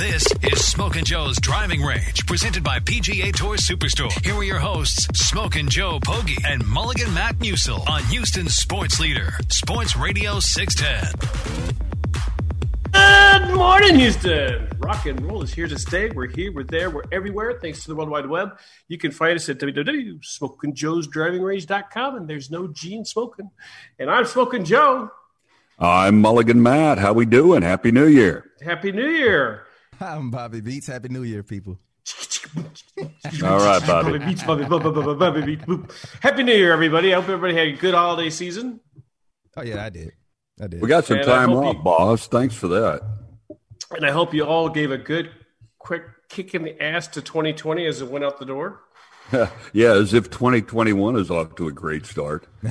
This is Smokin' Joe's Driving Range, presented by PGA Tour Superstore. Here are your hosts, Smokin' Joe Poggi and Mulligan Matt Musel on Houston's Sports Leader, Sports Radio 610. Good morning, Houston. Rock and roll is here to stay. We're here, we're there, we're everywhere. Thanks to the World Wide Web. You can find us at www.smokingjoesdrivingrange.com, and there's no G in smoking. And I'm Smoking Joe. I'm Mulligan Matt. How we doing? Happy New Year. Happy New Year. I'm Bobby Beats. Happy New Year, people. All right, Bobby. Bobby Beats, Bobby, Bobby, Bobby, Bobby Beats. boop. Happy New Year, everybody. I hope everybody had a good holiday season. Oh yeah, I did. I did. We got some And time hope off, you- boss. Thanks for that. And I hope you all gave a good, quick kick in the ass to 2020 as it went out the door. yeah, as if 2021 is off to a great start. No,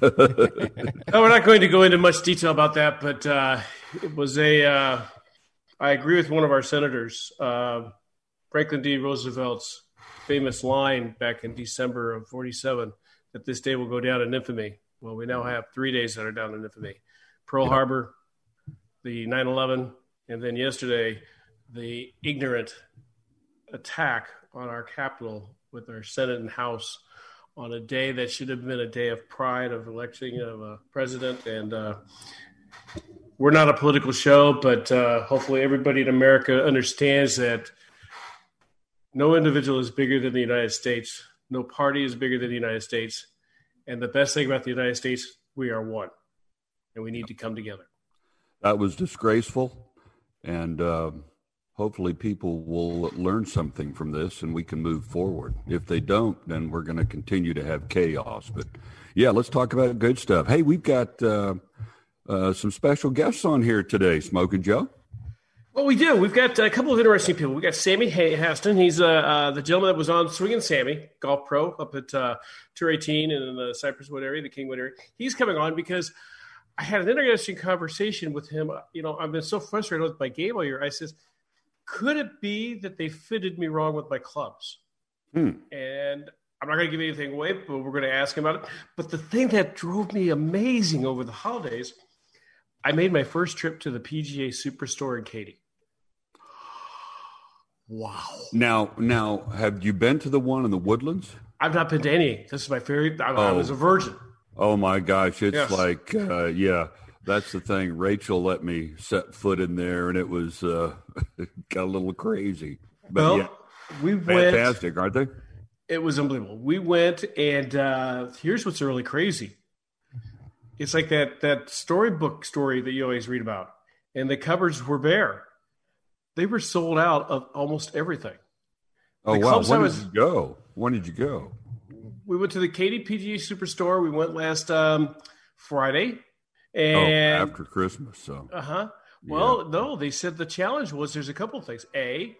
we're not going to go into much detail about that, but uh, it was a. Uh, I agree with one of our senators, uh, Franklin D. Roosevelt's famous line back in December of '47 that this day will go down in infamy. Well, we now have three days that are down in infamy: Pearl Harbor, the 9/11, and then yesterday, the ignorant attack on our Capitol with our Senate and House on a day that should have been a day of pride of electing of a president and uh, we're not a political show but uh, hopefully everybody in america understands that no individual is bigger than the united states no party is bigger than the united states and the best thing about the united states we are one and we need to come together That was disgraceful, and um hopefully people will learn something from this, and we can move forward. If they don't, then we're going to continue to have chaos. But yeah, let's talk about good stuff. Hey, we've got uh, uh, some special guests on here today. Smoking Joe. Well, we do. We've got a couple of interesting people. We got Sammy Haston. He's uh, uh, the gentleman that was on Swinging Sammy, golf pro up at uh, Tour 18 and in the Cypress Wood area, the Kingwood area. He's coming on because I had an interesting conversation with him. You know, I've been so frustrated with my game all year. I says, could it be that they fitted me wrong with my clubs? Hmm. And I'm not going to give anything away, but we're going to ask him about it. But the thing that drove me amazing over the holidays, I made my first trip to the PGA Superstore in Katy. Wow. Now, now, have you been to the one in the Woodlands? I've not been to any. This is my favorite. I, I Oh. was a virgin. Oh my gosh, it's Yes. like uh, yeah, that's the thing. Rachel let me set foot in there, and it was uh, got a little crazy. But Well, yeah, we went. fantastic, aren't they? It was unbelievable. We went, and uh, here's what's really crazy. It's like that that storybook story that you always read about, and the cupboards were bare. They were sold out of almost everything. Oh The wow, when was- did you go? When did you go? We went to the Katy PGA Superstore. We went last um, Friday, oh, after Christmas. So Uh huh. Well, no, they said the challenge was there's a couple of things. A,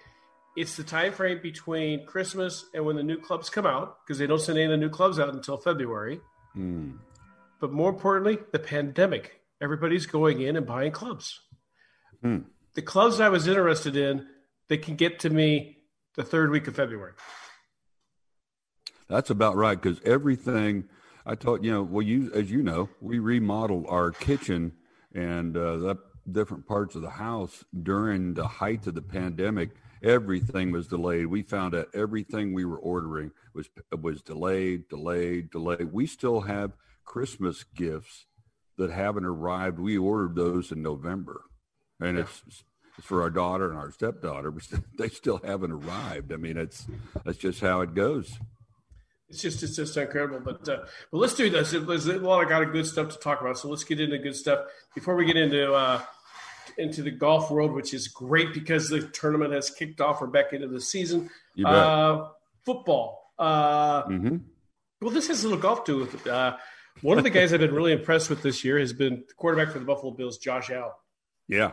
it's the time frame between Christmas and when the new clubs come out because they don't send any of the new clubs out until February. Hmm. But more importantly, the pandemic. Everybody's going in and buying clubs. Hmm. The clubs I was interested in, they can get to me the third week of February. that's about right because everything I taught you know. Well, you as you know, we remodeled our kitchen and uh, the different parts of the house during the height of the pandemic. Everything was delayed. We found out everything we were ordering was was delayed, delayed, delayed. We still have Christmas gifts that haven't arrived. We ordered those in November, and it's, it's for our daughter and our stepdaughter. but They still haven't arrived. I mean, it's that's just how it goes. It's just it's just incredible. But uh, but let's do this. There's a lot of got of good stuff to talk about. So let's get into good stuff before we get into uh, into the golf world, which is great because the tournament has kicked off. We're back into the season. Uh, football. Uh, mm-hmm. Well, this has a little golf to do with it. Uh, one of the guys I've been really impressed with this year has been the quarterback for the Buffalo Bills, Josh Allen. Yeah.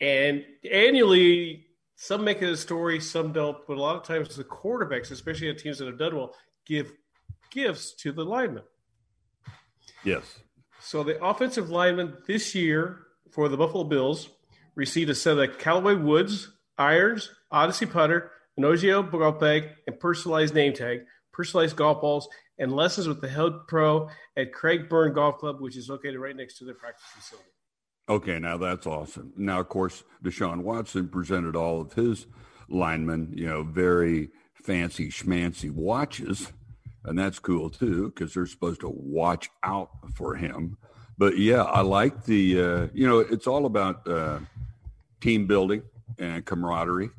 And annually, some make it a story, some don't. But a lot of times, the quarterbacks, especially at teams that have done well, give gifts to the linemen. Yes. So the offensive lineman this year for the Buffalo Bills received a set of Callaway Woods, irons, Odyssey putter, an golf bag, and personalized name tag, personalized golf balls, and lessons with the head pro at Crag Burn Golf Club, which is located right next to their practice facility. Okay, now that's awesome. Now, of course, Deshaun Watson presented all of his linemen, you know, very fancy schmancy watches, and that's cool too because they're supposed to watch out for him. But yeah, I like the, uh, you know, it's all about uh, team building and camaraderie.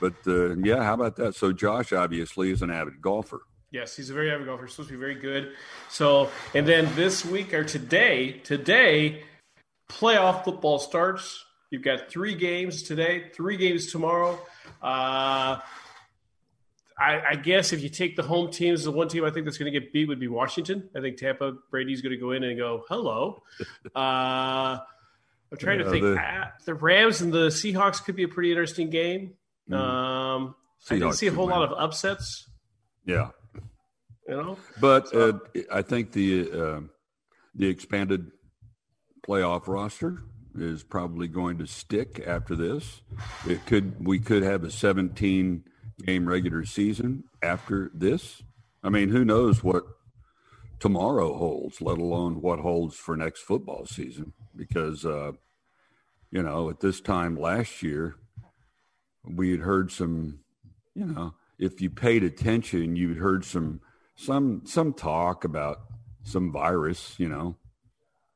But uh, yeah, how about that? So Josh obviously is an avid golfer. Yes, he's a very avid golfer. He's supposed to be very good. So, and then this week or today, today, playoff football starts. You've got three games today, three games tomorrow. Uh, I, I, guess if you take the home teams, the one team I think that's going to get beat would be Washington. I think Tampa Brady's going to go in and go hello. Uh, I'm trying yeah, to think. The, uh, the, Rams and the Seahawks could be a pretty interesting game. Mm. Um, I didn't see a whole lot of upsets. Yeah, you know. But so, uh, I think the uh, the expanded playoff roster is probably going to stick after this. It could we could have a 17 game regular season after this. I mean, who knows what tomorrow holds, let alone what holds for next football season? Because uh, you know, at this time last year, we had heard some, you know, if you paid attention, you'd heard some some some talk about some virus, you know,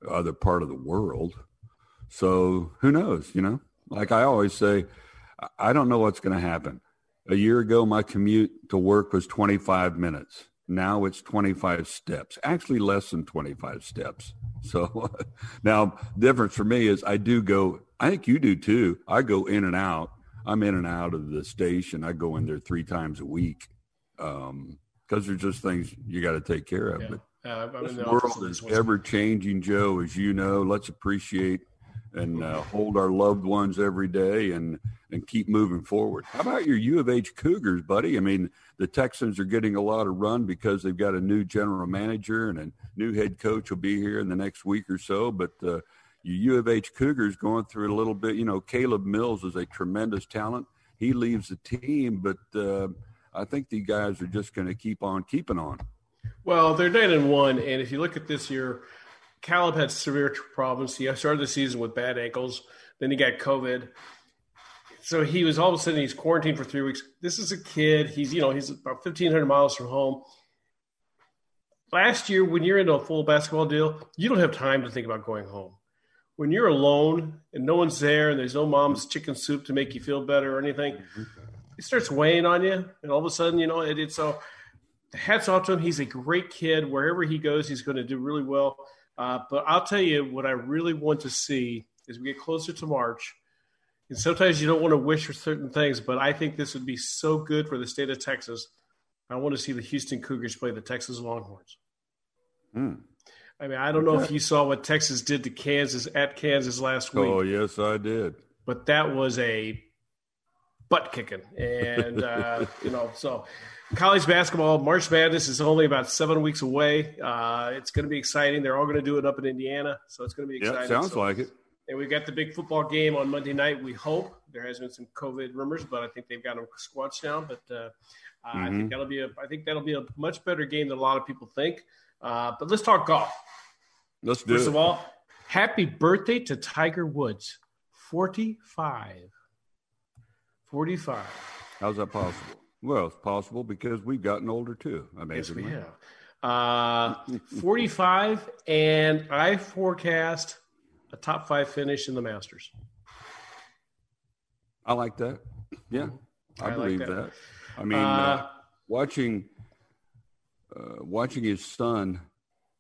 other part of the world. So who knows, you know? Like I always say, I don't know what's going to happen. A year ago, my commute to work was 25 minutes. Now it's 25 steps, actually less than 25 steps. So now, difference for me is I do go, I think you do too. I go in and out. I'm in and out of the station. I go in there three times a week. Um, because there's just things you got to take care of. Yeah. But uh, this world is ever changing, Joe, as you know. Let's appreciate and uh, hold our loved ones every day and and keep moving forward. How about your U of H Cougars, buddy? I mean, the Texans are getting a lot of run because they've got a new general manager and a new head coach will be here in the next week or so. But uh, your U of H Cougars going through a little bit. You know, Caleb Mills is a tremendous talent. He leaves the team, but uh, I think the guys are just going to keep on keeping on. Well, they're nine and one, and if you look at this year, Caleb had severe problems. He started the season with bad ankles, then he got COVID. So he was all of a sudden he's quarantined for three weeks. This is a kid. He's you know he's about fifteen hundred miles from home. Last year, when you're into a full basketball deal, you don't have time to think about going home. When you're alone and no one's there and there's no mom's chicken soup to make you feel better or anything, mm-hmm it starts weighing on you, and all of a sudden, you know, it, it's so. Hats off to him. He's a great kid. Wherever he goes, he's going to do really well. Uh, but I'll tell you what I really want to see as we get closer to March. And sometimes you don't want to wish for certain things, but I think this would be so good for the state of Texas. I want to see the Houston Cougars play the Texas Longhorns. Hmm. I mean, I don't know if you saw what Texas did to Kansas at Kansas last week. Oh, yes, I did. But that was a butt kicking. And, uh, you know, so college basketball, March Madness is only about seven weeks away. Uh, it's going to be exciting. They're all going to do it up in Indiana. So it's going to be exciting. Yeah, sounds so, like it. And we've got the big football game on Monday night. We hope there has been some COVID rumors, but I think they've got them squashed down. But uh, mm-hmm. I think mm-hmm. that'll be a, I think that'll be a much better game than a lot of people think. Uh, but let's talk golf. Let's do First it. of all, happy birthday to Tiger Woods, forty-five. 45. How's that possible? Well, it's possible because we've gotten older too. Amazingly. Yes, we have. Uh, 45, and I forecast a top five finish in the Masters. I like that. Yeah, I, I believe like that. that. I mean, uh, uh, watching uh, watching his son,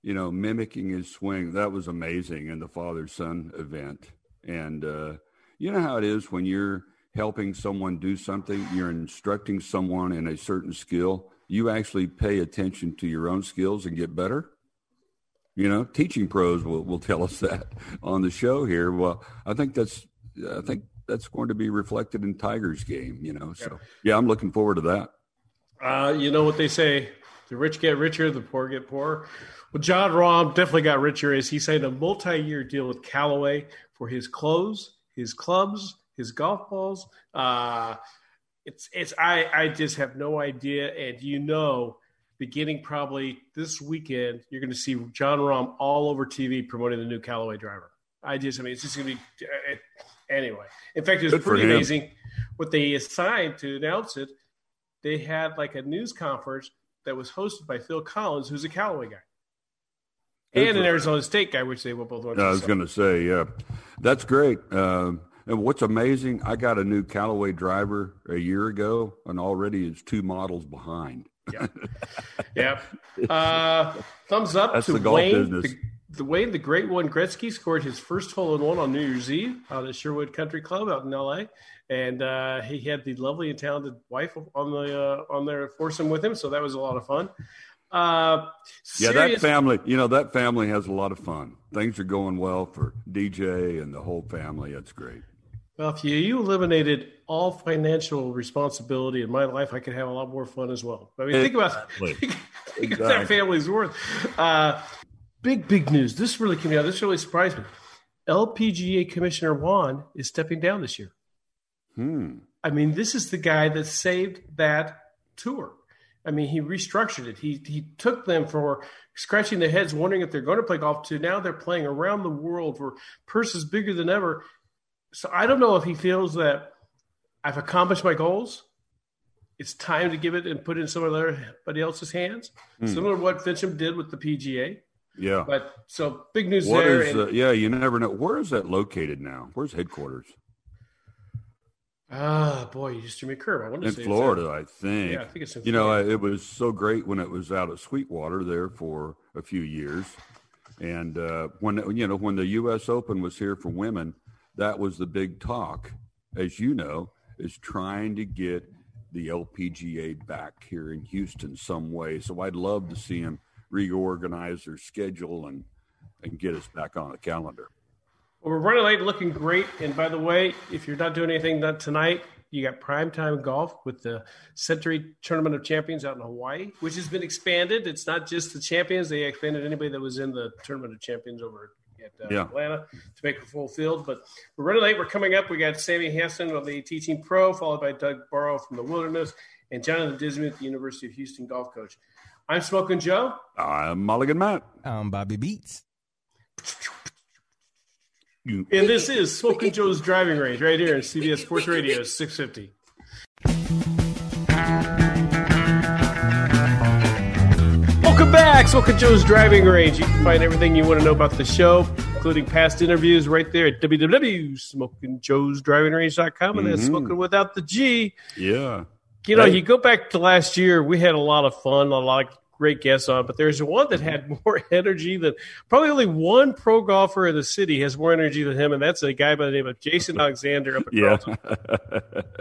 you know, mimicking his swing, that was amazing in the father son event. And uh, you know how it is when you're helping someone do something, you're instructing someone in a certain skill, you actually pay attention to your own skills and get better. You know, teaching pros will, will tell us that on the show here. Well, I think that's I think that's going to be reflected in Tiger's game. You know, so yeah, I'm looking forward to that. Uh, you know what they say: the rich get richer, the poor get poorer. Well, Jon Rahm definitely got richer as he signed a multi-year deal with Callaway for his clothes, his clubs, his golf balls. Uh, it's it's I I just have no idea, and you know beginning probably this weekend, you're going to see Jon Rahm all over TV promoting the new Callaway driver. I just, I mean, it's just going to be uh, anyway. In fact, it was Good pretty amazing what they assigned to announce it. They had like a news conference that was hosted by Phil Collins, who's a Callaway guy. Good and an Arizona. State guy, which they will both. I was going to say, yeah, that's great. Uh, and what's amazing, I got a new Callaway driver a year ago, and already it's two models behind. Yeah. yeah. Uh, thumbs up That's to the Wayne. The, the, Wayne, the great one, Gretzky scored his first hole in one on New Year's Eve out at Sherwood Country Club out in LA. And uh, he had the lovely and talented wife on the uh, on their foursome with him, so that was a lot of fun. Uh, yeah, that family, you know, that family has a lot of fun. Things are going well for DJ and the whole family. It's great. If you, eliminated all financial responsibility in my life, I could have a lot more fun as well. I mean, think about think, think exactly. that family's worth. Uh, big, big news. This really came out. This really surprised me. LPGA Commissioner Whan is stepping down this year. Hmm. I mean, this is the guy that saved that tour. I mean, he restructured it. He he took them for scratching their heads, wondering if they're going to play golf. To now they're playing around the world for purses bigger than ever so I don't know if he feels that I've accomplished my goals. It's time to give it and put it in somebody else's hands, mm. similar to what Finchem did with the PGA. Yeah. But so big news what there. Is, and, uh, yeah, you never know. Where is that located now? Where's headquarters? Ah, boy, you just threw me a curve. I want to in Florida, I think. Yeah, I think it's in You know, it was so great when it was out at Sweetwater there for a few years, and uh, when you know when the U.S. Open was here for women, that was the big talk, as you know, is trying to get the LPGA back here in Houston some way. So I'd love to see them reorganize their schedule and and get us back on the calendar. Well, we're running late, looking great. And by the way, if you're not doing anything tonight, you got primetime golf with the Sentry Tournament of Champions out in Hawaii, which has been expanded. It's not just the champions; they expanded anybody that was in the Tournament of Champions over at uh, yeah. Atlanta to make a full field. But we're running late. We're coming up. We got Sammy Hanson of the Teaching Pro, followed by Doug Burrow from the Wilderness, and Jonathan Dismuke, the University of Houston golf coach. I'm Smoking Joe. I'm Mulligan Matt. I'm Bobby Beats. And this is Smoking Joe's driving range right here in CBS Sports Radio 650. Back, Smoking Joe's Driving Range. You can find everything you want to know about the show, including past interviews, right there at www.smokingjoesdrivingrange.com. And mm-hmm. that's smoking without the G. Yeah. You know, hey. you go back to last year, we had a lot of fun, a lot of great guests on, but there's one that had more energy than probably only one pro golfer in the city has more energy than him, and that's a guy by the name of Jason Alexander up at yeah.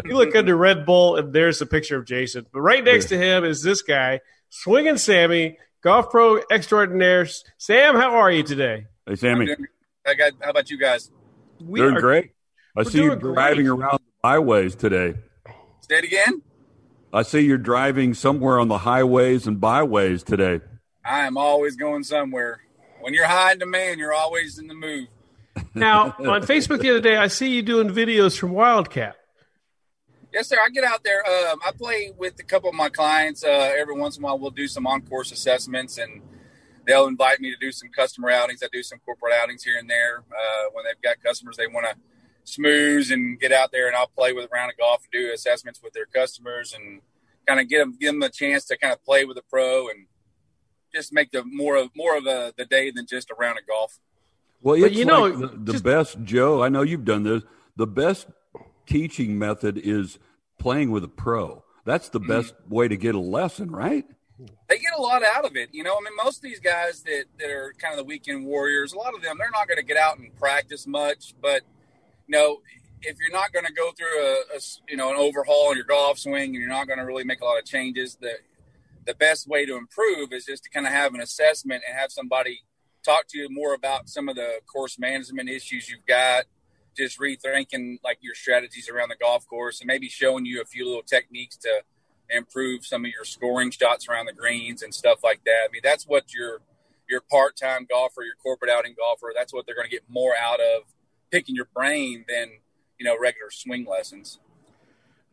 you look under Red Bull, and there's a picture of Jason. But right next to him is this guy, Swinging Sammy, golf pro extraordinaire. Sam, how are you today? Hey, Sammy. I got. How about you guys? We doing are, great. I see you driving great. around the highways today. Say it again. I see you're driving somewhere on the highways and byways today. I am always going somewhere. When you're high in demand, you're always in the move. Now, on Facebook the other day, I see you doing videos from Wildcat. Yes, sir. I get out there. Um, I play with a couple of my clients. Uh, every once in a while, we'll do some on-course assessments, and they'll invite me to do some customer outings. I do some corporate outings here and there uh, when they've got customers they want to smooth and get out there, and I'll play with a round of golf and do assessments with their customers and kind of get them give them a chance to kind of play with a pro and just make the more of more of a, the day than just a round of golf. Well, you like know the, the just, best, Joe. I know you've done this. The best teaching method is playing with a pro. That's the mm-hmm. best way to get a lesson, right? they get a lot out of it. You know, I mean, most of these guys that, that are kind of the weekend warriors, a lot of them, they're not going to get out and practice much. But, you know, if you're not going to go through a, a, you know, an overhaul on your golf swing and you're not going to really make a lot of changes, the, the best way to improve is just to kind of have an assessment and have somebody talk to you more about some of the course management issues you've got, just rethinking like your strategies around the golf course and maybe showing you a few little techniques to improve some of your scoring shots around the greens and stuff like that. I mean, that's what your your part-time golfer, your corporate outing golfer, that's what they're going to get more out of picking your brain than, you know, regular swing lessons.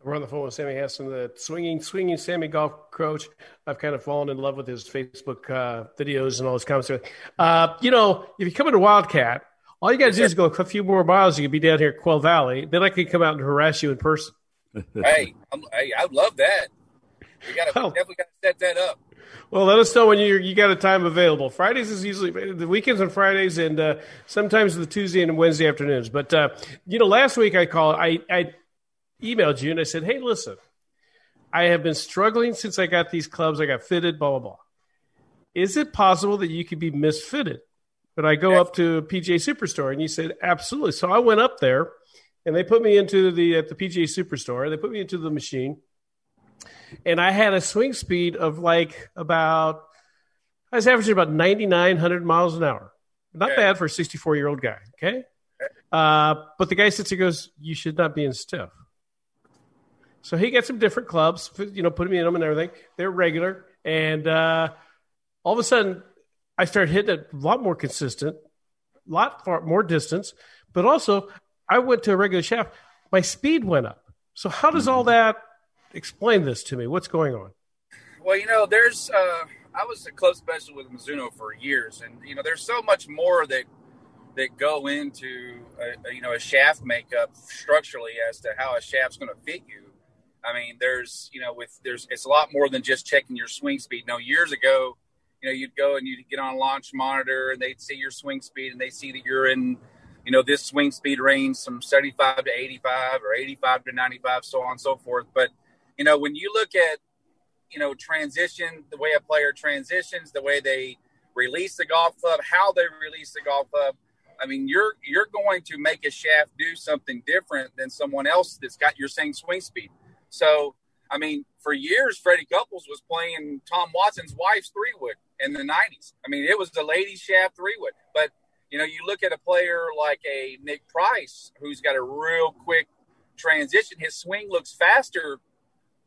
We're on the phone with Sammy Hassan, the swinging, swinging Sammy golf coach. I've kind of fallen in love with his Facebook uh, videos and all his comments. Uh, you know, if you come into Wildcat, all you got to do is go a few more miles. You could be down here at Quail Valley. Then I could come out and harass you in person. hey, I'm, hey, I'd love that. We got to oh. definitely got to set that up. Well, let us know when you you got a time available. Fridays is usually the weekends and Fridays, and uh, sometimes the Tuesday and Wednesday afternoons. But uh, you know, last week I called, I, I emailed you and I said, "Hey, listen, I have been struggling since I got these clubs. I got fitted, blah blah blah. Is it possible that you could be misfitted?" But I go up to PGA Superstore, and you said, "Absolutely." So I went up there, and they put me into the at the PGA Superstore. They put me into the machine and I had a swing speed of like about I was averaging about 9,900 miles an hour. Not okay. bad for a 64 year old guy. Okay. Uh, but the guy sits here goes, You should not be in stiff. So he got some different clubs, you know, putting me in them and everything. They're regular. And uh, all of a sudden, I started hitting it a lot more consistent, a lot far, more distance. But also, I went to a regular shaft. My speed went up. So how does all mm-hmm. that explain this to me. What's going on? Well, you know, there's uh, I was a close specialist with Mizuno for years, and you know, there's so much more that that go into a, you know a shaft makeup structurally as to how a shaft's going to fit you. I mean, there's you know with there's it's a lot more than just checking your swing speed. No, years ago, you know, you'd go and you'd get on a launch monitor and they'd see your swing speed and they see that you're in you know this swing speed range from 75 to 85 or 85 to 95, so on and so forth. But you know, when you look at, you know, transition, the way a player transitions, the way they release the golf club, how they release the golf club, I mean, you're you're going to make a shaft do something different than someone else that's got your same swing speed. So, I mean, for years, Freddie Couples was playing Tom Watson's wife's three wood in the '90s. I mean, it was the ladies' shaft three wood. But you know, you look at a player like a Nick Price, who's got a real quick transition. His swing looks faster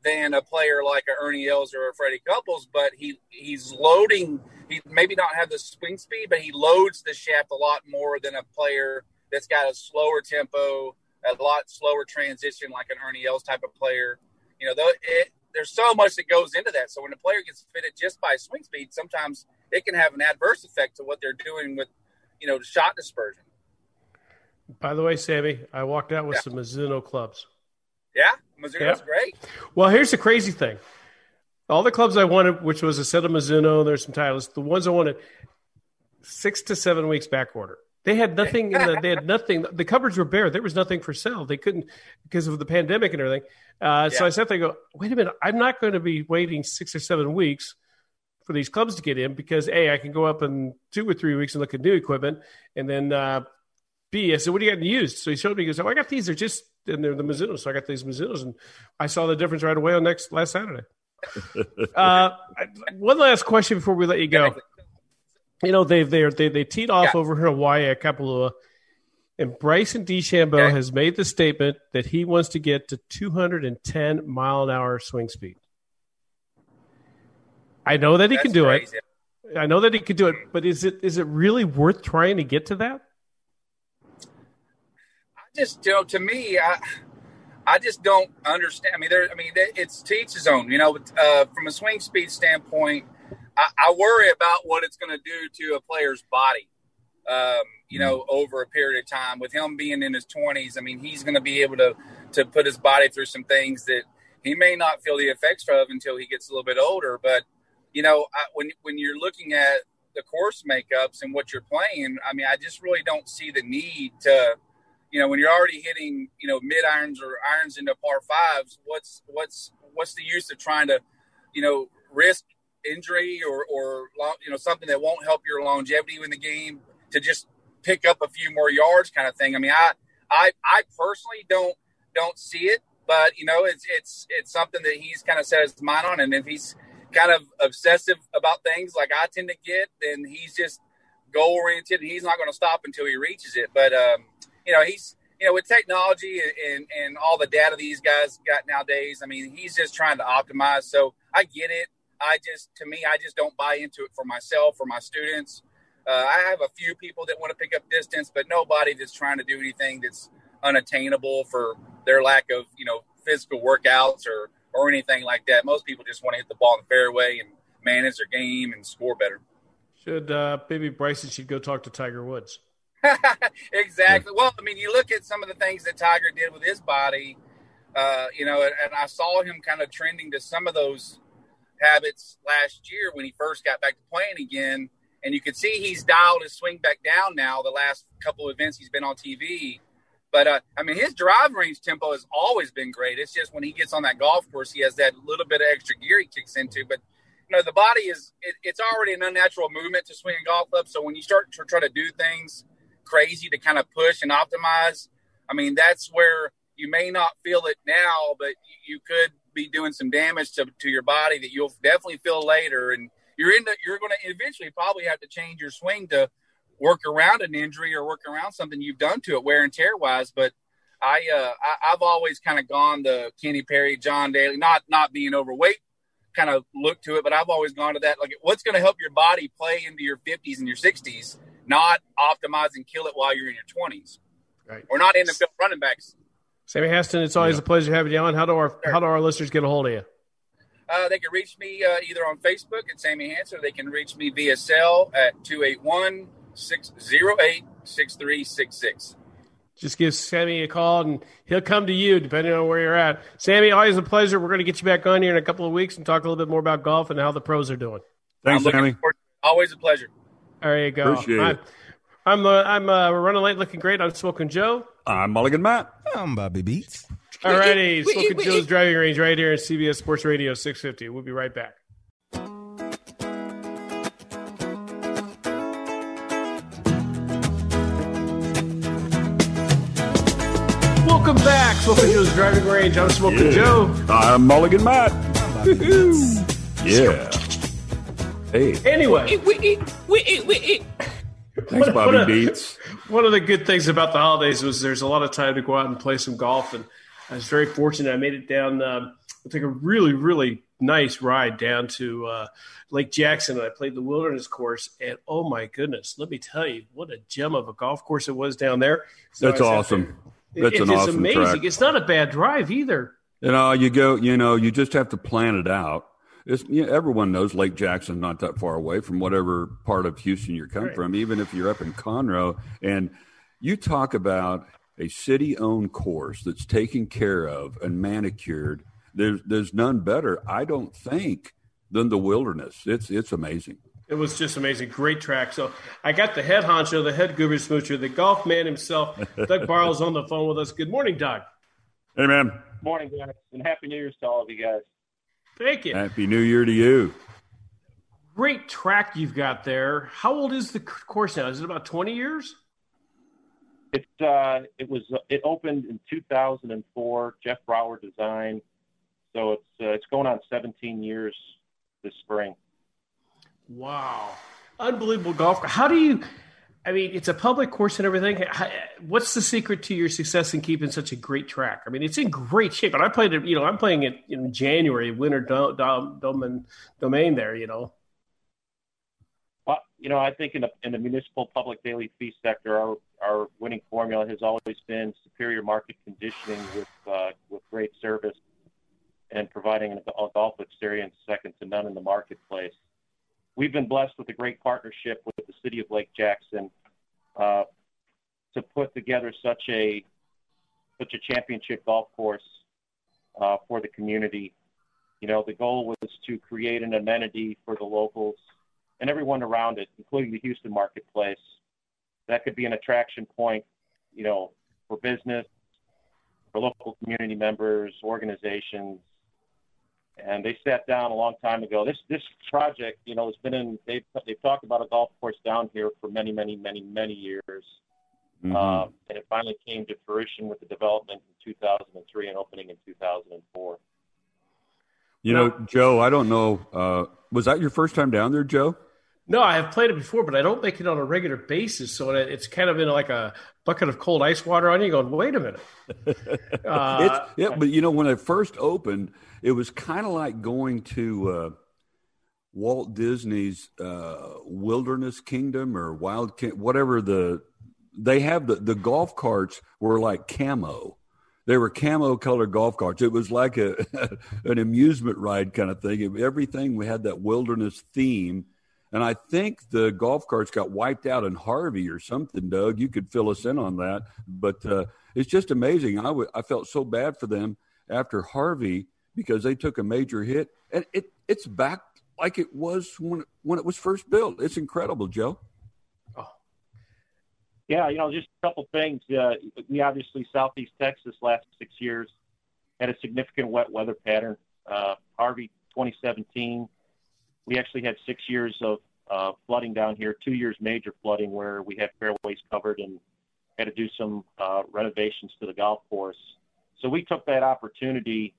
than a player like a Ernie Els or a Freddie Couples, but he he's loading. He maybe not have the swing speed, but he loads the shaft a lot more than a player that's got a slower tempo, a lot slower transition, like an Ernie Els type of player. You know, though it, there's so much that goes into that. So when a player gets fitted just by swing speed, sometimes it can have an adverse effect to what they're doing with, you know, the shot dispersion. By the way, Sammy, I walked out with yeah. some Mizuno clubs. Yeah, Mizuno's yep. great. Well, here's the crazy thing. All the clubs I wanted, which was a set of Mizuno, there's some Titleists. The ones I wanted, six to seven weeks back order. They had nothing. in the, they had nothing. The cupboards were bare. There was nothing for sale. They couldn't because of the pandemic and everything. Uh, yeah. So I sat there. and Go. Wait a minute. I'm not going to be waiting six or seven weeks for these clubs to get in because a I can go up in two or three weeks and look at new equipment, and then uh, b I said, "What do you got in used?" So he showed me. He goes, "Oh, I got these. They're just and they're the Mizuno. So I got these Mizunos, and I saw the difference right away on next last Saturday. uh, one last question before we let you go. You know they they they they teed off yeah. over Hawaii at Kapalua, and Bryson DeChambeau okay. has made the statement that he wants to get to 210 mile an hour swing speed. I know that he That's can do crazy. it. I know that he can do it, but is it is it really worth trying to get to that? I just you know to me I I just don't understand. I mean, there. I mean, it's to each his own. You know, uh, from a swing speed standpoint, I, I worry about what it's going to do to a player's body. Um, you know, over a period of time, with him being in his twenties, I mean, he's going to be able to to put his body through some things that he may not feel the effects of until he gets a little bit older. But you know, I, when when you're looking at the course makeups and what you're playing, I mean, I just really don't see the need to you know, when you're already hitting, you know, mid irons or irons into par fives, what's what's what's the use of trying to, you know, risk injury or or you know something that won't help your longevity in the game to just pick up a few more yards, kind of thing. I mean, I I I personally don't don't see it, but you know, it's it's it's something that he's kind of set his mind on, and if he's kind of obsessive about things like I tend to get, then he's just goal oriented, and he's not going to stop until he reaches it. But um, you know, he's you know with technology and and all the data these guys got nowadays. I mean, he's just trying to optimize. So I get it. I just to me, I just don't buy into it for myself or my students. Uh, I have a few people that want to pick up distance, but nobody that's trying to do anything that's unattainable for their lack of you know physical workouts or or anything like that. Most people just want to hit the ball in the fairway and manage their game and score better. Should uh, maybe Bryson should go talk to Tiger Woods? exactly. Well, I mean, you look at some of the things that Tiger did with his body, uh, you know, and, and I saw him kind of trending to some of those habits last year when he first got back to playing again. And you could see he's dialed his swing back down now the last couple of events he's been on TV. But uh, I mean, his drive range tempo has always been great. It's just when he gets on that golf course, he has that little bit of extra gear he kicks into. But you know, the body is it, it's already an unnatural movement to swing a golf club. So when you start to try to do things crazy to kind of push and optimize, I mean, that's where you may not feel it now, but you could be doing some damage to, to your body that you'll definitely feel later. And you're in the, you're going to eventually probably have to change your swing to work around an injury or work around something you've done to it wear and tear wise. But I, uh, I have always kind of gone the Kenny Perry, John Daly, not not being overweight, kind of look to it. But I've always gone to that like what's going to help your body play into your 50s and your 60s, not optimize and kill it while you're in your 20s, right? Or not NFL running backs. Sammy Haston, it's always yeah. a pleasure having you on. How do our sure. how do our listeners get a hold of you? Uh, they can reach me uh, either on Facebook at Sammy Hanson, or they can reach me via cell at 281 608 6366. Just give Sammy a call and he'll come to you depending on where you're at. Sammy, always a pleasure. We're going to get you back on here in a couple of weeks and talk a little bit more about golf and how the pros are doing. Thanks, Sammy. Always a pleasure. There you go. Appreciate I'm, it. I'm, uh, I'm uh, we're running late, looking great. I'm Smoking Joe. I'm Mulligan Matt. I'm Bobby Beats. All righty, Smoking Joe's driving range right here at CBS Sports Radio 650. We'll be right back. Welcome back, Smoking Joe's driving range. I'm Smoking Yeah. Joe. I'm Mulligan Matt. Yeah. Hey, Anyway, thanks, Bobby Beats. One of the good things about the holidays was there's a lot of time to go out and play some golf, and I was very fortunate. I made it down. Um, I took a really, really nice ride down to uh, Lake Jackson, and I played the Wilderness Course. And oh my goodness, let me tell you, what a gem of a golf course it was down there. So That's awesome. there- That's it an is awesome amazing. track. It's not a bad drive either. You know, you go, you know, you just have to plan it out. It's, you know, everyone knows Lake Jackson's not that far away from whatever part of Houston you come Right. from, even if you're up in Conroe. And you talk about a city owned course that's taken care of and manicured. There's, there's none better, I don't think, than the wilderness. It's, it's amazing. It was just amazing. Great track. So I got the head honcho, the head goober smoocher, the golf man himself, Doug Barlow's on the phone with us. Good morning, Doug. Hey, man. Morning, guys, and happy New Year's to all of you guys. Thank you. Happy New Year to you. Great track you've got there. How old is the course now? Is it about 20 years? It's uh, it was it opened in 2004. Jeff Brauer design, so it's uh, it's going on 17 years this spring. Wow. Unbelievable golf. How do you, I mean, it's a public course and everything. What's the secret to your success in keeping such a great track? I mean, it's in great shape. And I played it, you know, I'm playing it in January, winter dom, dom, domain, domain there, you know. Well, you know, I think in the in the municipal public daily fee sector, our our winning formula has always been superior market conditioning with uh, with great service and providing a golf experience second to none in the marketplace. We've been blessed with a great partnership with the city of Lake Jackson uh, to put together such a such a championship golf course uh, for the community. You know, the goal was to create an amenity for the locals and everyone around it, including the Houston marketplace. That could be an attraction point, you know, for business, for local community members, organizations, and they sat down a long time ago. This this project, you know, has been in. They've they've talked about a golf course down here for many, many, many, many years, Mhm. um, and it finally came to fruition with the development in 2003 and opening in 2004. you know, Joe, I don't know. Uh, was that your first time down there, Joe? No, I have played it before, but I don't make it on a regular basis. So it's kind of in like a bucket of cold ice water on you. Going, wait a minute. Uh, it's, yeah, but you know, when it first opened, it was kind of like going to uh, Walt Disney's uh, Wilderness Kingdom or Wild, King, whatever the they have the the golf carts were like camo. They were camo colored golf carts. It was like a an amusement ride kind of thing. Everything we had that wilderness theme. And I think the golf carts got wiped out in Harvey or something, Doug. You could fill us in on that. But uh, it's just amazing. I, w- I felt so bad for them after Harvey because they took a major hit. And it, it's back like it was when, when it was first built. It's incredible, Joe. Yeah, you know, just a couple things. Uh, we obviously Southeast Texas last six years had a significant wet weather pattern. Uh, Harvey 2017, we actually had six years of uh, flooding down here. Two years major flooding where we had fairways covered and had to do some uh, renovations to the golf course. So we took that opportunity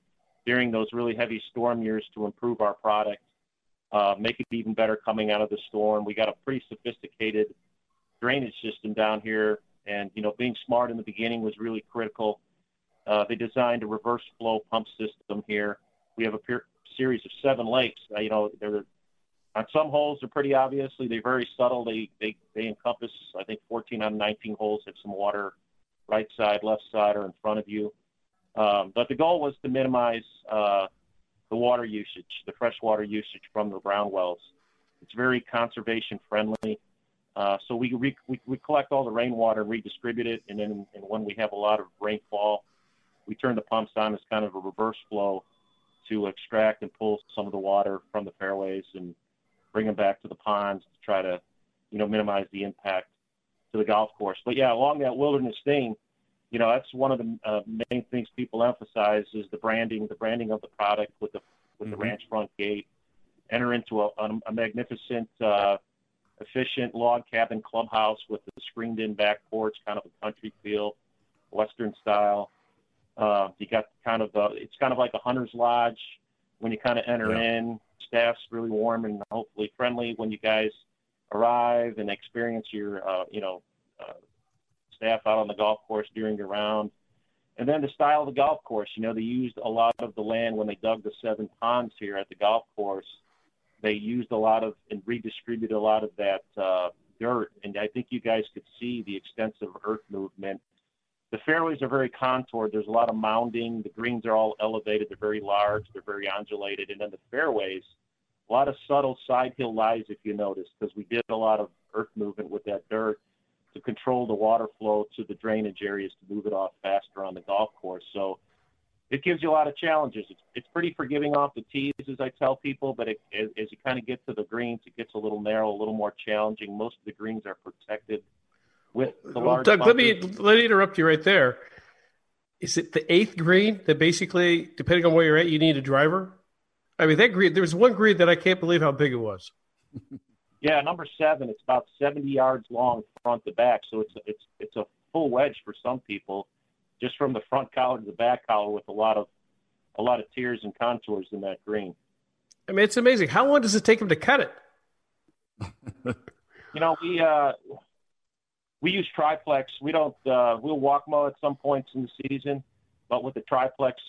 during those really heavy storm years to improve our product, uh, make it even better coming out of the storm. We got a pretty sophisticated drainage system down here, and you know, being smart in the beginning was really critical. Uh, they designed a reverse flow pump system here. We have a series of seven lakes. Uh, you know, they're on some holes they're pretty obviously they're very subtle. They they they encompass I think 14 out of 19 holes have some water right side, left side, or in front of you. Um, but the goal was to minimize uh, the water usage, the freshwater usage from the brown wells. It's very conservation friendly. Uh, so we, re- we we collect all the rainwater and redistribute it, and then and when we have a lot of rainfall, we turn the pumps on as kind of a reverse flow to extract and pull some of the water from the fairways and bring them back to the ponds to try to, you know, minimize the impact to the golf course. But yeah, along that wilderness thing, you know, that's one of the uh, main things people emphasize is the branding, the branding of the product with the with Mhm. the ranch front gate. Enter into a, a, a magnificent, uh, efficient log cabin clubhouse with a screened-in back porch, kind of a country feel, Western style. Uh, you got kind of a, it's kind of like a hunter's lodge when you kind of enter Yeah. in. Staff's really warm and hopefully friendly when you guys arrive and experience your, uh, you know, uh, staff out on the golf course during your round. And then the style of the golf course, you know, they used a lot of the land when they dug the seven ponds here at the golf course. They used a lot of and redistributed a lot of that uh, dirt. And I think you guys could see the extensive earth movement. The fairways are very contoured. There's a lot of mounding. The greens are all elevated. They're very large. They're very undulated. And then the fairways, a lot of subtle side hill lies, if you notice, because we did a lot of earth movement with that dirt to control the water flow to the drainage areas to move it off faster on the golf course. So it gives you a lot of challenges. It's, it's pretty forgiving off the tees, as I tell people, but it, as, as you kind of get to the greens, it gets a little narrow, a little more challenging. Most of the greens are protected with the Well, large. Doug, let me let me interrupt you right there. Is it the eighth green that basically, depending on where you're at, you need a driver? I mean, that green. There was one green that I can't believe how big it was. Yeah, number seven. It's about 70 yards long front to back, so it's it's it's a full wedge for some people, just from the front collar to the back collar, with a lot of a lot of tiers and contours in that green. I mean, it's amazing. How long does it take him to cut it? You know, we uh, we use triplex. We don't uh, we'll walk mow at some points in the season, but with the triplex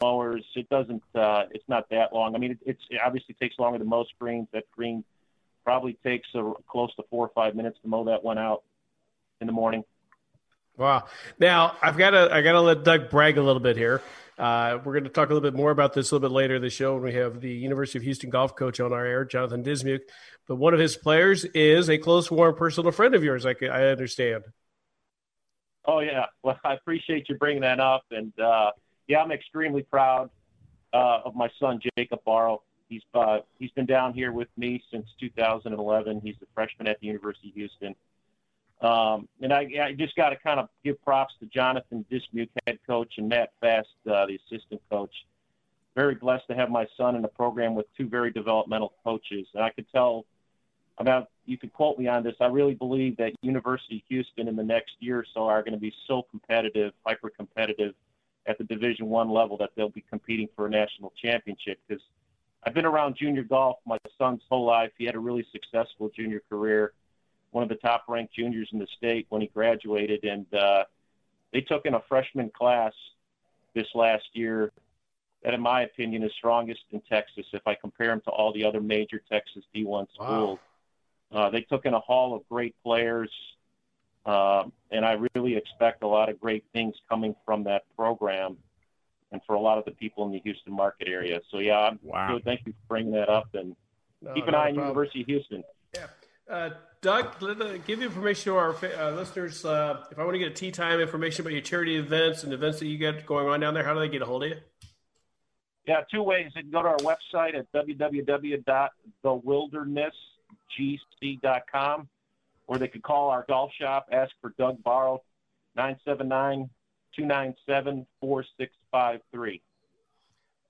mowers, it doesn't. Uh, it's not that long. I mean, it, it's it obviously takes longer than most greens. That green probably takes uh, close to four or five minutes to mow that one out in the morning. Wow. Now I've got to I got to let Doug brag a little bit here. Uh, we're going to talk a little bit more about this a little bit later in the show when we have the University of Houston golf coach on our air, Jonathan Dismuke. But one of his players is a close, warm, personal friend of yours. I, I understand. Oh yeah, well I appreciate you bringing that up, and uh, yeah, I'm extremely proud uh, of my son Jacob Barrow. He's uh, he's been down here with me since 2011. He's a freshman at the University of Houston, um, and I, I just got to kind of give props to Jonathan Dismuke, head coach, and Matt Fast, uh, the assistant coach. very blessed to have my son in a program with two very developmental coaches. And I could tell, I mean, you could quote me on this. I really believe that University of Houston in the next year or so are going to be so competitive, hyper competitive at the Division One level that they'll be competing for a national championship. Because I've been around junior golf my son's whole life. He had a really successful junior career, one of the top ranked juniors in the state when he graduated, and uh, they took in a freshman class this last year that, in my opinion, is strongest in Texas if I compare them to all the other major Texas D1 schools. Wow. Uh, they took in a hall of great players, uh, and I really expect a lot of great things coming from that program and for a lot of the people in the Houston market area. So, yeah, I'm wow. good. Thank you for bringing that up, and no, keep an eye on University of Houston. Yeah. Uh, Doug, let, uh, give information to our uh, listeners. Uh, if I want to get a tee time information about your charity events and events that you got going on down there, how do they get a hold of you? Yeah, two ways. You can go to our website at www.thewildernessgc.com, or they could call our golf shop, ask for Doug Barrow, 979 297 4653.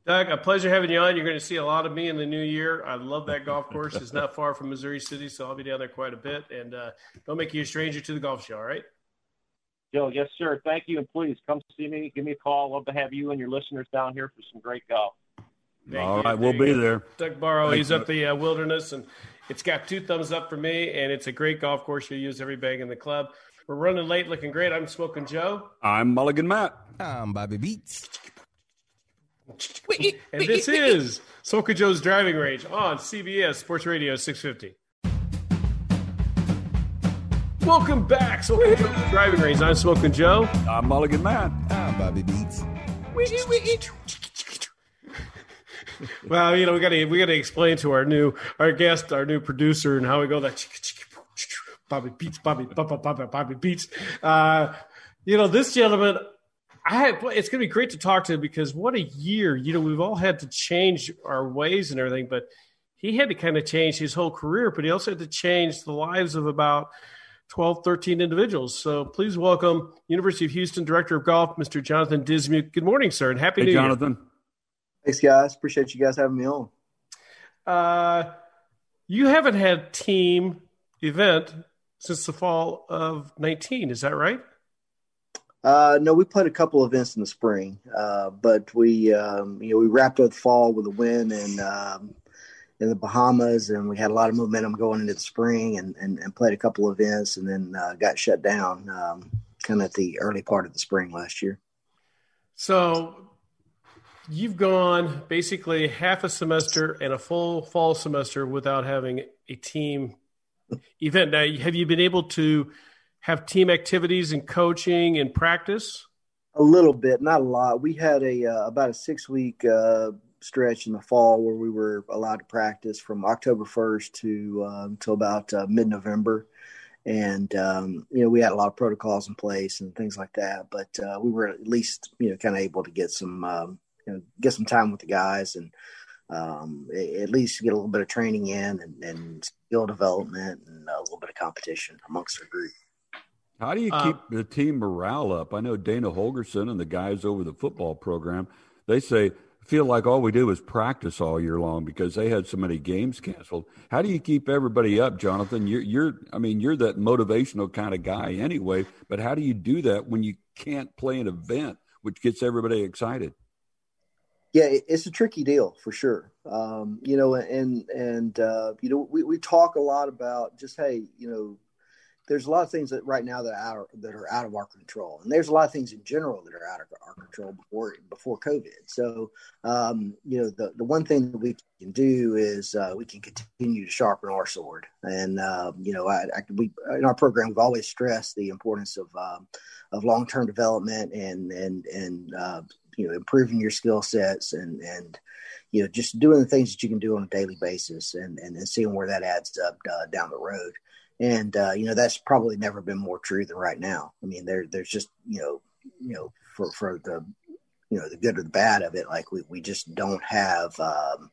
Doug, a pleasure having you on. You're going to see a lot of me in the new year. I love that golf course. It's not far from Missouri City, so I'll be down there quite a bit. And uh, don't make you a stranger to the golf show, all right? Joe, yes, sir. Thank you. And please come see me. Give me a call. Love to have you and your listeners down here for some great golf. Thank all you. right, we'll be there. Doug Barrow, he's up the uh, wilderness, and it's got two thumbs up for me, and it's a great golf course. You use every bag in the club. We're running late, looking great. I'm Smoking Joe. I'm Mulligan Matt. I'm Bobby Beats and this is Smoking Joe's Driving Range on CBS Sports Radio 650. Welcome back, Smoking Joe's Driving Range. I'm Smoking Joe. I'm Mulligan Matt. I'm Bobby Beats. well, you know, we got to we got to explain to our new our guest, our new producer, and how we go that Bobby Beats, Bobby, Bobby, Bobby, Bobby Beats. Uh, you know, this gentleman I have, it's going to be great to talk to him because what a year. You know, we've all had to change our ways and everything, but he had to kind of change his whole career, but he also had to change the lives of about 12, 13 individuals. So please welcome University of Houston Director of Golf, Mr. Jonathan Dismuke. Good morning, sir, and happy hey, New Jonathan. Year. Thanks, guys. Appreciate you guys having me on. Uh, you haven't had team event since the fall of 19, is that right? Uh, no, we played a couple events in the spring, uh, but we um, you know we wrapped up the fall with a win and um, in the Bahamas, and we had a lot of momentum going into the spring, and and, and played a couple events, and then uh, got shut down um, kind of at the early part of the spring last year. So you've gone basically half a semester and a full fall semester without having a team event. Now, have you been able to? have team activities and coaching and practice? A little bit, not a lot. We had a uh, about a six week uh, stretch in the fall where we were allowed to practice from October first to until um, about uh, mid November, and um, you know we had a lot of protocols in place and things like that. But uh, we were at least you know kind of able to get some um, you know get some time with the guys and um, at least get a little bit of training in and, and skill development and a little bit of competition amongst our group. How do you uh, keep the team morale up? I know Dana Holgorsen and the guys over the football program, they say feel like all we do is practice all year long because they had so many games canceled. How do you keep everybody up, Jonathan? You're, you're I mean, you're that motivational kind of guy anyway, but how do you do that when you can't play an event which gets everybody excited? Yeah, it's a tricky deal for sure. Um, you know, and and uh, you know, we, we talk a lot about just hey, you know, there's a lot of things that right now that are that are out of our control, and there's a lot of things in general that are out of our control before before COVID. So, um, you know, the the one thing that we can do is uh, we can continue to sharpen our sword, and uh, you know, I, I, we in our program we've always stressed the importance of um, of long term development and and and uh, you know improving your skill sets and and you know just doing the things that you can do on a daily basis and and, and seeing where that adds up uh, down the road and uh, you know that's probably never been more true than right now. I mean, there there's just you know you know for for the you know the good or the bad of it, like we we just don't have um,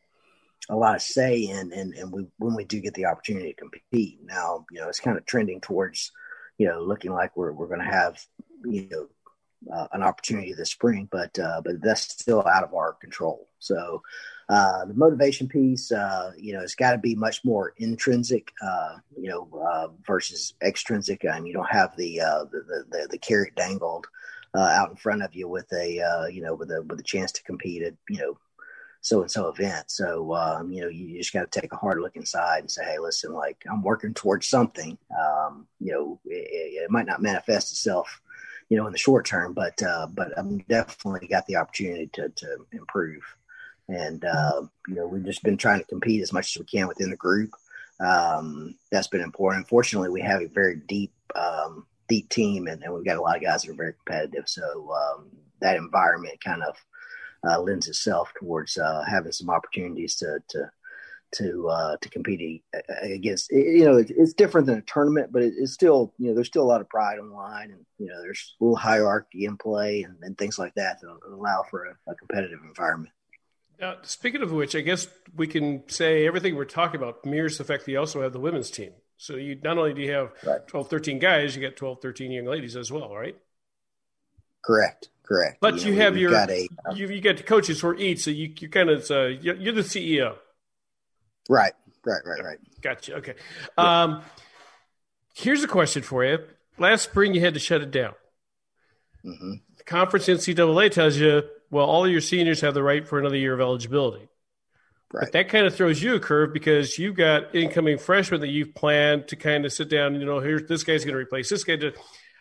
a lot of say in and and we when we do get the opportunity to compete now, you know it's kind of trending towards you know looking like we're we're going to have you know uh, an opportunity this spring, but uh, but that's still out of our control. So uh, the motivation piece, uh, you know, it's got to be much more intrinsic, uh, you know, uh, versus extrinsic. I mean, you don't have the the, the, the carrot dangled out in front of you with a you know with a with a chance to compete at you know so and so event. So um, you know, you just got to take a hard look inside and say, hey, listen, like I'm working towards something. Um, you know, it, it, might not manifest itself, you know, in the short term, but uh, but I'm definitely got the opportunity to to improve. And uh, you know, we've just been trying to compete as much as we can within the group. Um, that's been important. Fortunately, we have a very deep um, deep team, and, and, we've got a lot of guys that are very competitive. So um, that environment kind of uh, lends itself towards uh, having some opportunities to to to uh, to compete against. You know, it's different than a tournament, but it's still you know there's still a lot of pride on the line, and you know there's a little hierarchy in play and, and things like that that allow for a, a competitive environment. Now, speaking of which, I guess we can say everything we're talking about mirrors the fact that you also have the women's team. So you not only do you have right. 12, 13 guys, you got 12, 13 young ladies as well, right? Correct. Correct. But you, know, you have your got a, um, you, you get the coaches for each, so you you kind of uh, you're the CEO. Right. Right. Right. Right. Gotcha. Okay. Yeah. Um, here's a question for you. Last spring, you had to shut it down. Mm-hmm. The conference NCAA tells you, well, all of your seniors have the right for another year of eligibility. Right. But that kind of throws you a curve because you've got incoming freshmen that you've planned to kind of sit down. You know, here's this guy's going to replace this guy.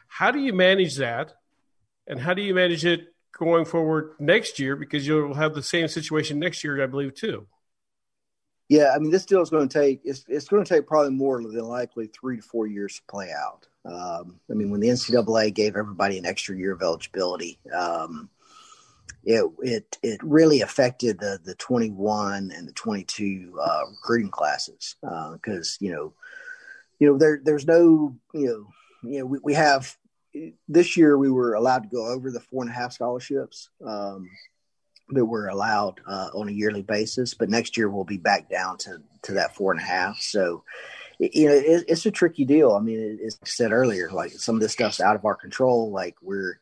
How do you manage that? And how do you manage it going forward next year? Because you'll have the same situation next year, I believe, too. Yeah, I mean, this deal is going to take it's, it's going to take probably more than likely three to four years to play out. Um, I mean, when the NCAA gave everybody an extra year of eligibility, um, it it it really affected the the 21 and the 22 uh, recruiting classes because uh, you know you know there there's no you know you know we, we have this year we were allowed to go over the four and a half scholarships um, that we're allowed uh, on a yearly basis, but next year we'll be back down to to that four and a half. So, you know, it, it's a tricky deal. I mean, as I said earlier, like some of this stuff's out of our control. Like we're,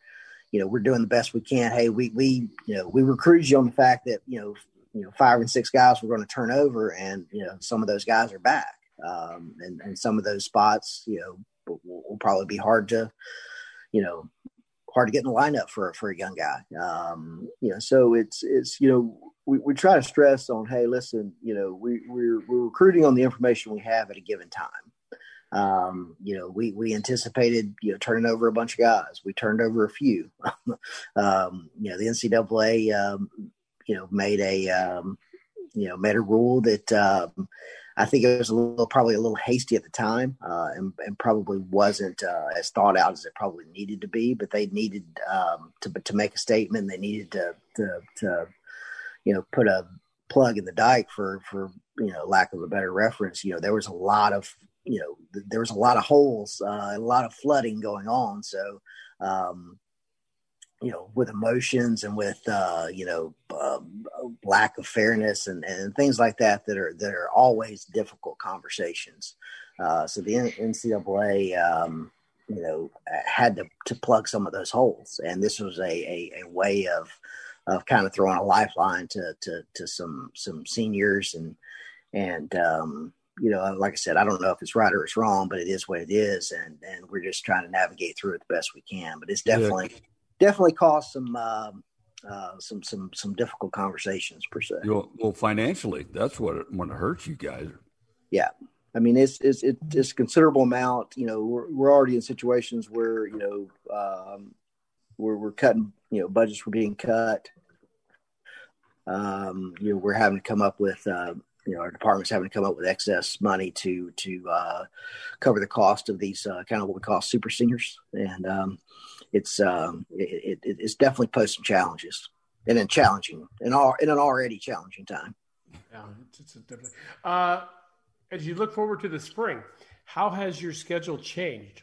you know, we're doing the best we can. Hey, we we you know we recruit you on the fact that you know you know five and six guys were going to turn over, and you know some of those guys are back, um, and and some of those spots, you know, will, will probably be hard to you know, hard to get in the lineup for for a young guy. Um, you know, so it's it's you know we, we try to stress on hey, listen, you know, we we're we're recruiting on the information we have at a given time. Um, you know, we we anticipated you know turning over a bunch of guys. We turned over a few. um, you know, the NCAA um, you know made a um, you know made a rule that um, I think it was a little, probably a little hasty at the time, uh, and, and, probably wasn't uh, as thought out as it probably needed to be. But they needed um, to to make a statement. They needed to, to to you know put a plug in the dike for for you know lack of a better reference. You know there was a lot of you know there was a lot of holes, uh, a lot of flooding going on. So um, you know, with emotions and with uh, you know um, lack of fairness and, and things like that that are that are always difficult conversations. Uh, so the NCAA, um, you know, had to, to plug some of those holes, and this was a, a, a way of of kind of throwing a lifeline to to, to some some seniors and and um, you know, like I said, I don't know if it's right or it's wrong, but it is what it is, and and we're just trying to navigate through it the best we can. But it's definitely. Definitely caused some um, uh, some some some difficult conversations per se. Well, well financially, that's what it, what hurts you guys. Yeah, I mean it's it's it's a considerable amount. You know, we're we're already in situations where you know um, we're we're cutting. You know, budgets were being cut. Um, you know, we're having to come up with. Uh, you know, our department's having to come up with excess money to to uh, cover the cost of these uh, kind of what we call super seniors, and um, it's um, it, it, it's definitely posed some challenges and then challenging in all in an already challenging time. Yeah, it's, it's definitely. Uh, as you look forward to the spring, how has your schedule changed?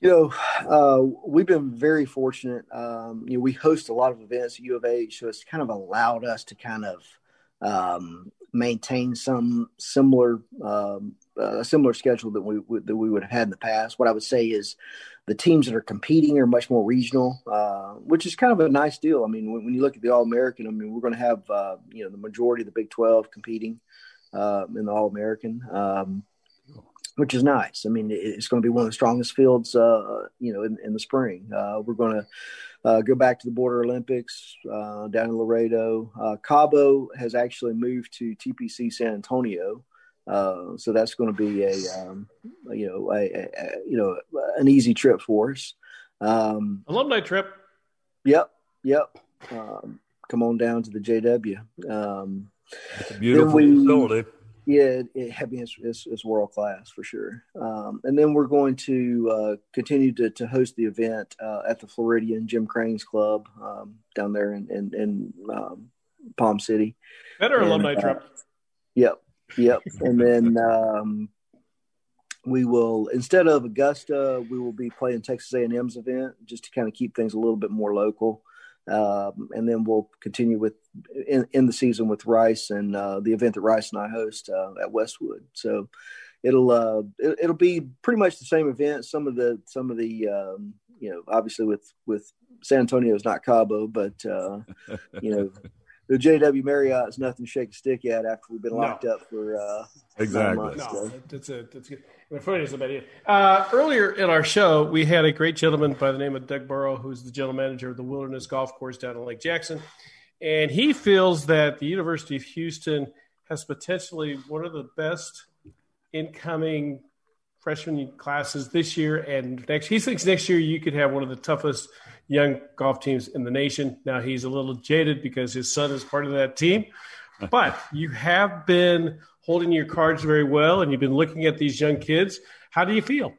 You know, uh, we've been very fortunate. Um, you know, we host a lot of events at U of H, so it's kind of allowed us to kind of um, maintain some similar um, a similar schedule that we that we would have had in the past. What I would say is the teams that are competing are much more regional, uh, which is kind of a nice deal. I mean, when, when you look at the All American, I mean, we're going to have uh, you know the majority of the Big Twelve competing uh, in the All American, um, which is nice. I mean, it's going to be one of the strongest fields, uh, you know, in, in the spring. Uh, we're going to. Uh, go back to the Border Olympics down in Laredo. Cabo has actually moved to TPC San Antonio, uh, so that's going to be a, um, you know, a, a, you know, an easy trip for us. Um, Alumni trip. Yep, yep. Um, come on down to the JW. Um, it's a beautiful we, facility. Yeah, it, it, I mean, it's, it's, it's world class for sure. Um, and then we're going to uh, continue to, to host the event uh, at the Floridian Jim Crane's Club um, down there in, in, in um, Palm City. Better and, alumni uh, trip. Yep, Yep. And then um, we will instead of Augusta, we will be playing Texas A&M's event just to kind of keep things a little bit more local. Um, and then we'll continue with in, in the season with Rice and uh, the event that Rice and I host uh, at Westwood. So it'll uh, it, will be pretty much the same event. Some of the some of the um, you know obviously with with San Antonio is not Cabo, but uh, you know the JW Marriott is nothing to shake a stick at after we've been locked no. up for uh, exactly. Months, no, so. that's a that's good. The funny is about it. Uh, earlier in our show, we had a great gentleman by the name of Doug Burrow, who's the general manager of the Wilderness Golf Course down in Lake Jackson, and he feels that the University of Houston has potentially one of the best incoming freshman classes this year and next. He thinks next year you could have one of the toughest young golf teams in the nation. Now he's a little jaded because his son is part of that team, but you have been holding your cards very well, and you've been looking at these young kids. How do you feel?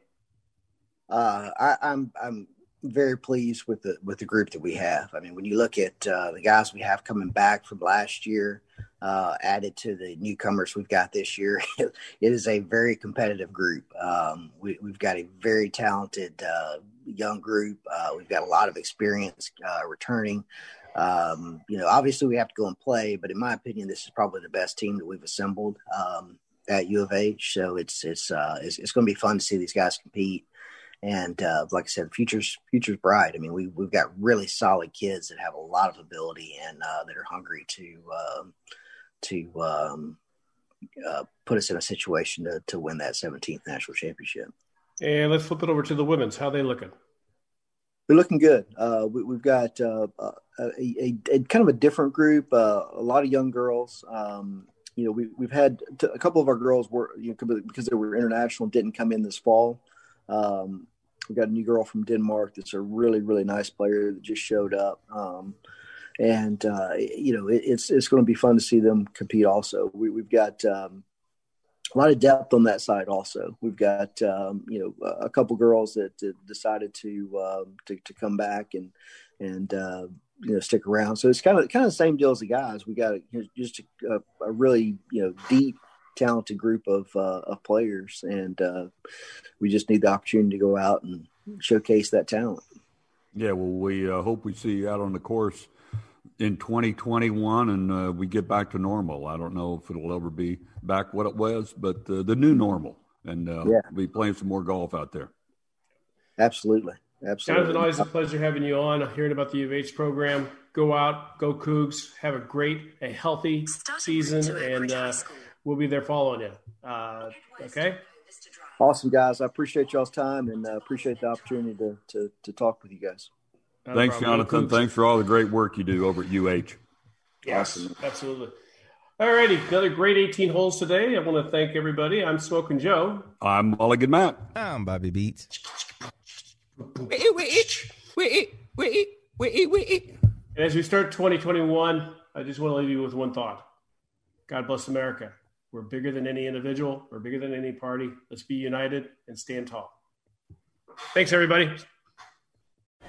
Uh, I, I'm I'm very pleased with the with the group that we have. I mean, when you look at uh, the guys we have coming back from last year, uh, added to the newcomers we've got this year, it is a very competitive group. Um, we, have got a very talented uh, young group. Uh, we've got a lot of experience uh, returning. Um, you know, obviously we have to go and play, but in my opinion, this is probably the best team that we've assembled um, at U of H. So it's it's uh, it's, it's going to be fun to see these guys compete. And uh, like I said, future's future's bright. I mean, we we've got really solid kids that have a lot of ability and uh, that are hungry to um, to um, uh, put us in a situation to to win that 17th national championship. And let's flip it over to the women's. How they looking? They're looking good. Uh, we, have got uh, a, a, a, kind of a different group. Uh, a lot of young girls. Um, you know, we, we've had t- a couple of our girls were you know because they were international didn't come in this fall. Um, we got a new girl from Denmark that's a really really nice player that just showed up. Um, and uh, you know it, it's it's going to be fun to see them compete. Also, we, have got um, a lot of depth on that side. Also, we've got um, you know a couple girls that, that decided to, um, to, to come back and and uh, you know stick around. So it's kind of kind of the same deal as the guys. We got just a, a, really you know deep, talented group of uh, of players, and uh, we just need the opportunity to go out and showcase that talent. Yeah, well, we uh, hope we see you out on the course in 2021 and uh, we get back to normal. I don't know if it'll ever be back what it was, but uh, the new normal. And uh, yeah. we'll be playing some more golf out there. Absolutely. Absolutely. Jonathan, always a pleasure having you on, hearing about the UH program. Go out, go Cougs, have a great, a healthy season, and uh, we'll be there following you. Uh, okay? Awesome, guys. I appreciate y'all's time and uh, appreciate the opportunity to, to, to talk with you guys. Not Thanks, Jonathan. Thanks for all the great work you do over at UH. Yes, awesome. absolutely. All righty, another great 18 holes today. I want to thank everybody. I'm Smoking Joe. I'm Mulligan Matt. I'm Bobby Beats. Wait, wait, wait, wait, wait, wait. And as we start 2021, I just want to leave you with one thought. God bless America. We're bigger than any individual. We're bigger than any party. Let's be united and stand tall. Thanks, everybody.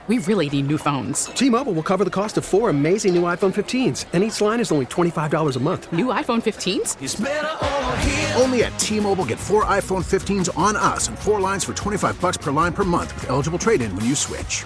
We really need new phones. T-Mobile will cover the cost of four amazing new iPhone 15s, and each line is only $25 a month. New iPhone 15s? Only at T-Mobile get four iPhone 15s on us and four lines for 25 bucks per line per month with eligible trade-in when you switch.